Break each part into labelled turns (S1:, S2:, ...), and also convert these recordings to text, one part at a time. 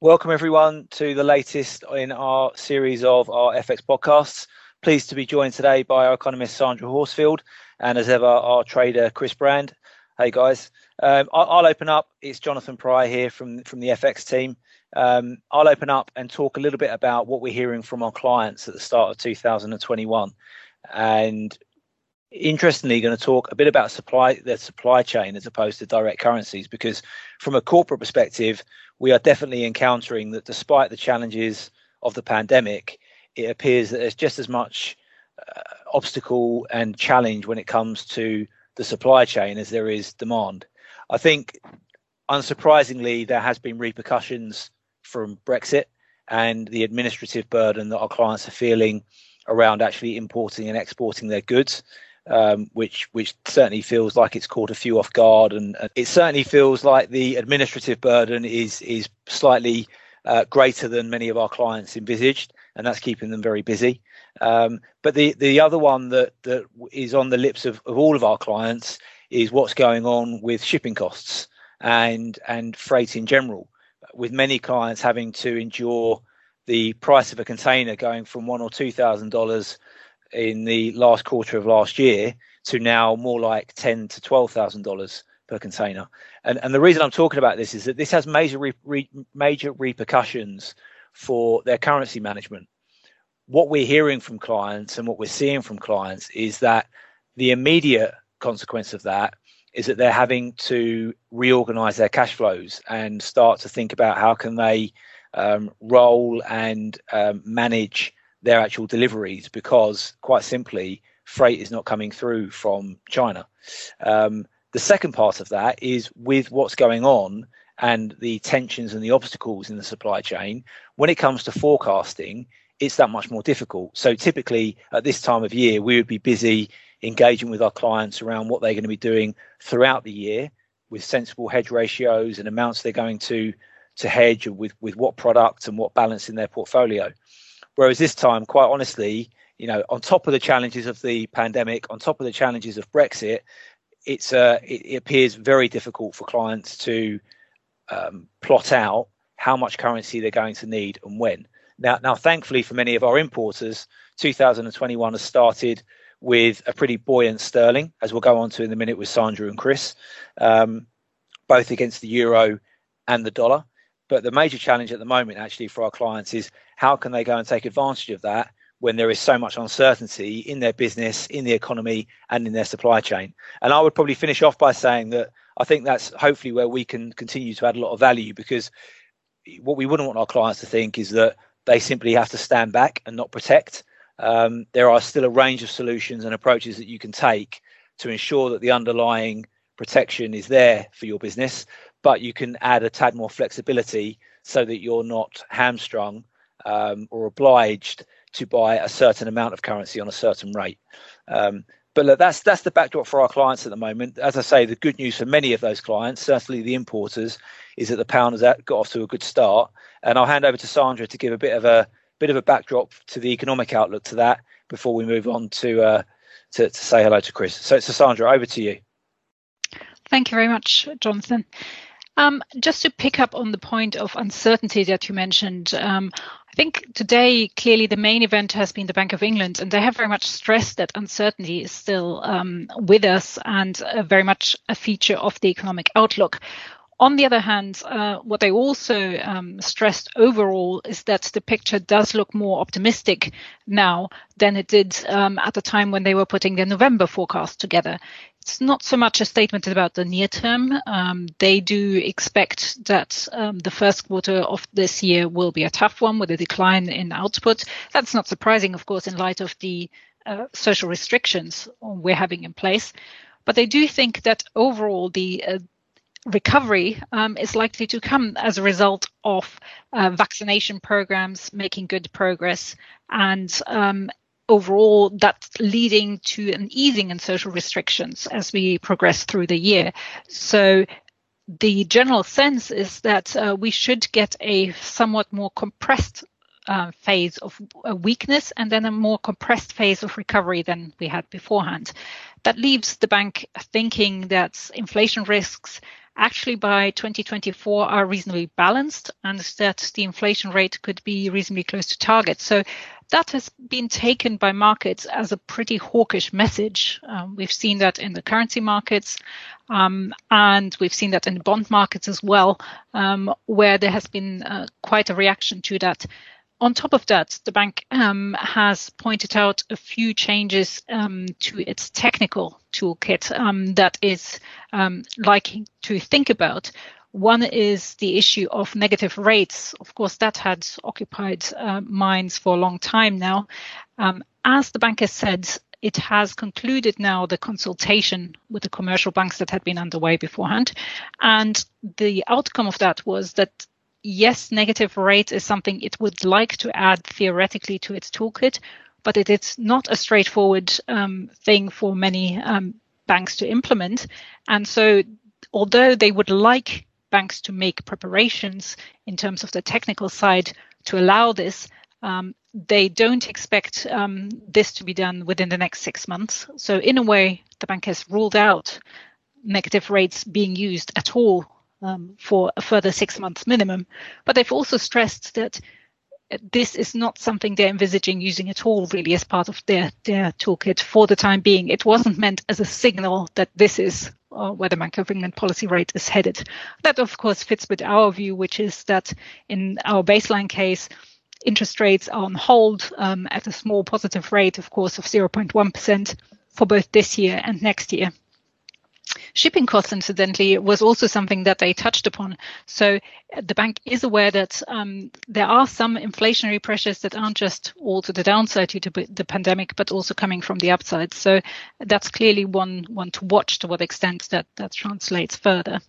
S1: Welcome, everyone, to the latest in our series of our FX podcasts. Pleased to be joined today by our economist, Sandra Horsfield, and as ever, our trader, Chris Brand. Hey, guys. Um, I'll open up. It's Jonathan Pry here from, from the FX team. Um, I'll open up and talk a little bit about what we're hearing from our clients at the start of 2021. And interestingly going to talk a bit about supply the supply chain as opposed to direct currencies because from a corporate perspective we are definitely encountering that despite the challenges of the pandemic it appears that there's just as much uh, obstacle and challenge when it comes to the supply chain as there is demand. I think unsurprisingly there has been repercussions from brexit and the administrative burden that our clients are feeling around actually importing and exporting their goods um, which which certainly feels like it's caught a few off guard, and, it certainly feels like the administrative burden is is slightly uh, greater than many of our clients envisaged, and that's keeping them very busy. Um, but the the other one that that is on the lips of, of all of our clients is what's going on with shipping costs and and freight in general, with many clients having to endure the price of a container going from one or two thousand dollars in the last quarter of last year to now more like ten to twelve thousand dollars per container. And and the reason I'm talking about this is that this has major re, re, major repercussions for their currency management. What we're hearing from clients and what we're seeing from clients is that the immediate consequence of that is that they're having to reorganize their cash flows and start to think about how can they um, roll and um, manage their actual deliveries because, quite simply, freight is not coming through from China. Um, the second part of that is with what's going on and the tensions and the obstacles in the supply chain, when it comes to forecasting, it's that much more difficult. So typically at this time of year, we would be busy engaging with our clients around what they're going to be doing throughout the year with sensible hedge ratios and amounts they're going to to hedge with with what products and what balance in their portfolio. Whereas this time, quite honestly, you know, on top of the challenges of the pandemic, on top of the challenges of Brexit, it's uh, it, it appears very difficult for clients to um, plot out how much currency they're going to need and when. Now, now, thankfully for many of our importers, 2021 has started with a pretty buoyant sterling, as we'll go on to in a minute with Sandra and Chris, um, both against the euro and the dollar. But the major challenge at the moment, actually, for our clients is how can they go and take advantage of that when there is so much uncertainty in their business, in the economy, and in their supply chain. And I would probably finish off by saying that I think that's hopefully where we can continue to add a lot of value because what we wouldn't want our clients to think is that they simply have to stand back and not protect. Um, there are still a range of solutions and approaches that you can take to ensure that the underlying protection is there for your business, but you can add a tad more flexibility so that you're not hamstrung um, or obliged to buy a certain amount of currency on a certain rate. Um, but look, that's that's the backdrop for our clients at the moment. As I say, the good news for many of those clients, certainly the importers, is that the pound has got off to a good start. And I'll hand over to Sandra to give a bit of a bit of a backdrop to the economic outlook to that before we move on to uh, to, to say hello to Chris. So, so Sandra, over to you.
S2: Thank you very much, Jonathan. Um, just to pick up on the point of uncertainty that you mentioned, um, I think today clearly the main event has been the Bank of England, and they have very much stressed that uncertainty is still um, with us and uh, very much a feature of the economic outlook. On the other hand, uh, what they also um, stressed overall is that the picture does look more optimistic now than it did um, at the time when they were putting their November forecast together. It's not so much a statement about the near term. Um, they do expect that um, the first quarter of this year will be a tough one with a decline in output. That's not surprising, of course, in light of the uh, social restrictions we're having in place. But they do think that overall the uh, recovery um, is likely to come as a result of uh, vaccination programs making good progress and um, overall that's leading to an easing in social restrictions as we progress through the year. So the general sense is that uh, we should get a somewhat more compressed uh, phase of weakness and then a more compressed phase of recovery than we had beforehand. That leaves the bank thinking that inflation risks actually by 2024 are reasonably balanced and that the inflation rate could be reasonably close to target. So that has been taken by markets as a pretty hawkish message. Um, we've seen that in the currency markets, um, and we've seen that in the bond markets as well, um, where there has been uh, quite a reaction to that. On top of that, the bank um, has pointed out a few changes um, to its technical toolkit um, that is likely to think about. One is the issue of negative rates. Of course, that had occupied uh, minds for a long time now. Um, as the bank has said, it has concluded now the consultation with the commercial banks that had been underway beforehand. And the outcome of that was that yes, negative rate is something it would like to add theoretically to its toolkit, but it is not a straightforward um, thing for many um, banks to implement. And so, although they would like banks to make preparations in terms of the technical side to allow this. Um, they don't expect um, this to be done within the next six months. So, in a way, the bank has ruled out negative rates being used at all um, for a further six months minimum. But they've also stressed that this is not something they're envisaging using at all, really, as part of their, their toolkit for the time being. It wasn't meant as a signal that this is uh, where the Bank of England policy rate is headed. That, of course, fits with our view, which is that in our baseline case, interest rates are on hold um, at a small positive rate, of course, of 0.1% for both this year and next year. Shipping costs, incidentally, was also something that they touched upon. So the bank is aware that um, there are some inflationary pressures that aren't just all to the downside due to the pandemic, but also coming from the upside. So that's clearly one one to watch to what extent that that translates further.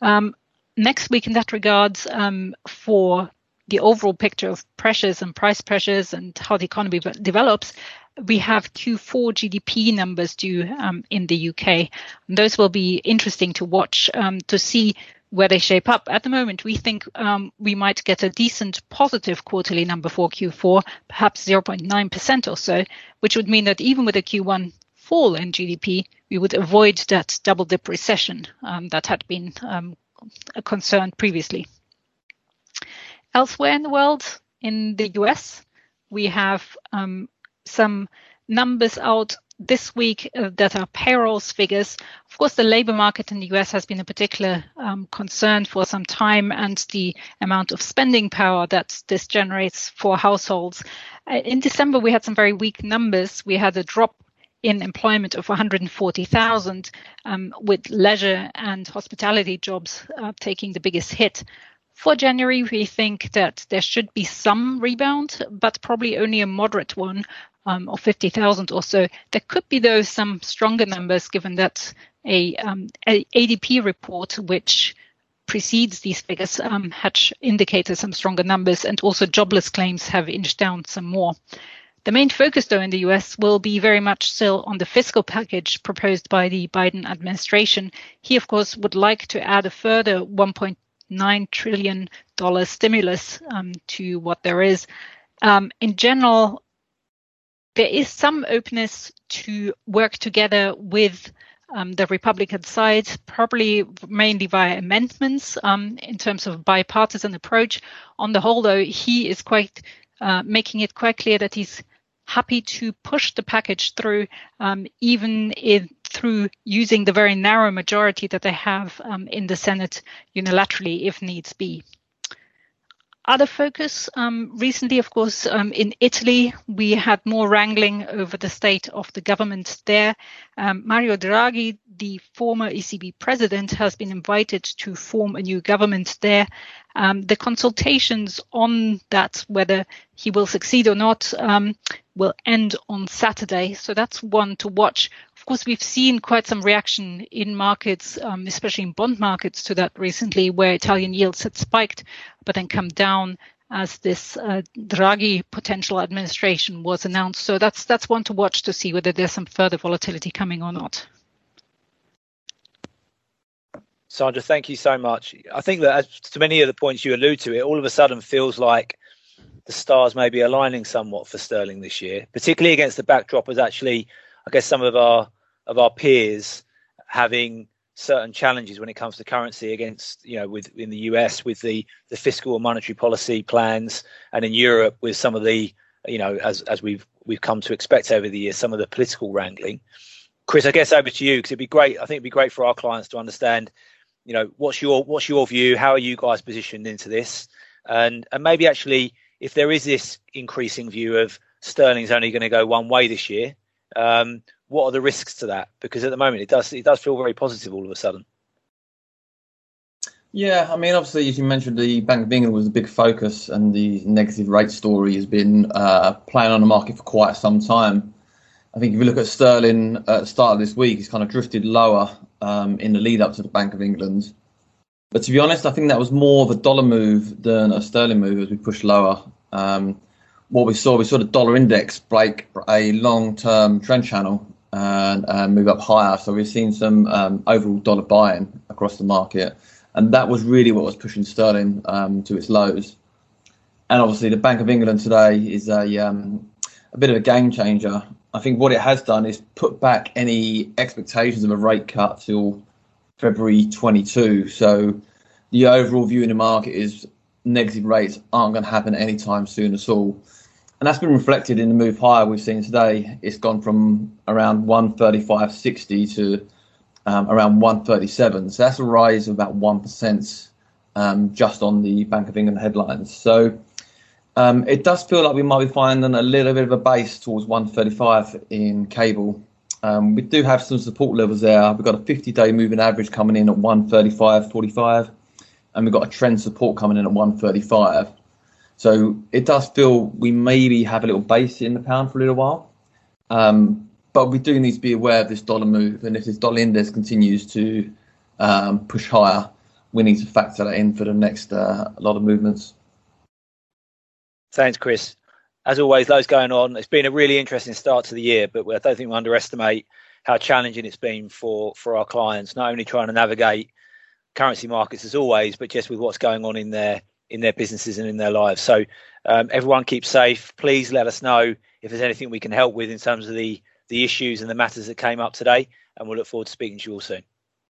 S2: Um, next week, in that regard, um, for the overall picture of pressures and price pressures and how the economy develops, we have Q4 GDP numbers due um, in the UK. And those will be interesting to watch um, to see where they shape up. At the moment, we think um, we might get a decent positive quarterly number for Q4, perhaps 0.9% or so, which would mean that even with a Q1 fall in GDP, we would avoid that double dip recession um, that had been um, a concern previously. Elsewhere in the world, in the US, we have um, some numbers out this week uh, that are payrolls figures. Of course, the labor market in the US has been a particular um, concern for some time, and the amount of spending power that this generates for households. Uh, in December, we had some very weak numbers. We had a drop in employment of 140,000, um, with leisure and hospitality jobs uh, taking the biggest hit. For January, we think that there should be some rebound, but probably only a moderate one um, of 50,000 or so. There could be, though, some stronger numbers given that a, um, a ADP report, which precedes these figures, um, had indicated some stronger numbers, and also jobless claims have inched down some more. The main focus, though, in the US will be very much still on the fiscal package proposed by the Biden administration. He, of course, would like to add a further 1.9 trillion dollar stimulus um, to what there is. Um, in general, there is some openness to work together with um, the Republican side, probably mainly via amendments um, in terms of bipartisan approach. On the whole, though, he is quite uh, making it quite clear that he's happy to push the package through, um, even in, through using the very narrow majority that they have um, in the Senate unilaterally, if needs be other focus um, recently, of course, um, in Italy, we had more wrangling over the state of the government there. Um, Mario Draghi, the former ECB president, has been invited to form a new government there. Um, the consultations on that, whether he will succeed or not, um, will end on Saturday. So that's one to watch. Course, we've seen quite some reaction in markets, um, especially in bond markets, to that recently, where Italian yields had spiked but then come down as this uh, Draghi potential administration was announced. So that's that's one to watch to see whether there's some further volatility coming or not.
S1: Sandra, thank you so much. I think that as to many of the points you allude to, it all of a sudden feels like the stars may be aligning somewhat for sterling this year, particularly against the backdrop as actually, I guess, some of our of our peers having certain challenges when it comes to currency against you know with in the US with the the fiscal and monetary policy plans and in Europe with some of the you know as as we've we've come to expect over the years some of the political wrangling. Chris I guess over to you because it'd be great I think it'd be great for our clients to understand you know what's your what's your view? How are you guys positioned into this? And and maybe actually if there is this increasing view of sterling's only going to go one way this year um, what are the risks to that? Because at the moment, it does it does feel very positive all of a sudden.
S3: Yeah, I mean, obviously, as you mentioned, the Bank of England was a big focus, and the negative rate story has been uh, playing on the market for quite some time. I think if you look at sterling at the start of this week, it's kind of drifted lower um, in the lead up to the Bank of England. But to be honest, I think that was more of a dollar move than a sterling move as we pushed lower. Um, what we saw, we saw the dollar index break a long term trend channel and, move up higher. So we've seen some um, overall dollar buying across the market, and that was really what was pushing sterling um, to its lows. And obviously, the Bank of England today is a um, a bit of a game changer. I think what it has done is put back any expectations of a rate cut till February 22. So the overall view in the market is negative rates aren't going to happen anytime soon at all and that's been reflected in the move higher we've seen today. It's gone from around 135.60 to um, around 137. So that's a rise of about 1% um, just on the Bank of England headlines. So um, it does feel like we might be finding a little bit of a base towards 135 in cable. Um, we do have some support levels there. We've got a 50 day moving average coming in at 135.45, and we've got a trend support coming in at 135. So it does feel we maybe have a little base in the pound for a little while. Um, but we do need to be aware of this dollar move. And if this dollar index continues to um, push higher, we need to factor that in for the next uh, lot of movements.
S1: Thanks, Chris. As always, loads going on. It's been a really interesting start to the year, but I don't think we underestimate how challenging it's been for, for our clients, not only trying to navigate currency markets as always, but just with what's going on in there in their businesses and in their lives. So um, everyone keep safe. Please let us know if there's anything we can help with in terms of the the issues and the matters that came up today, and we'll look forward to speaking to you all soon.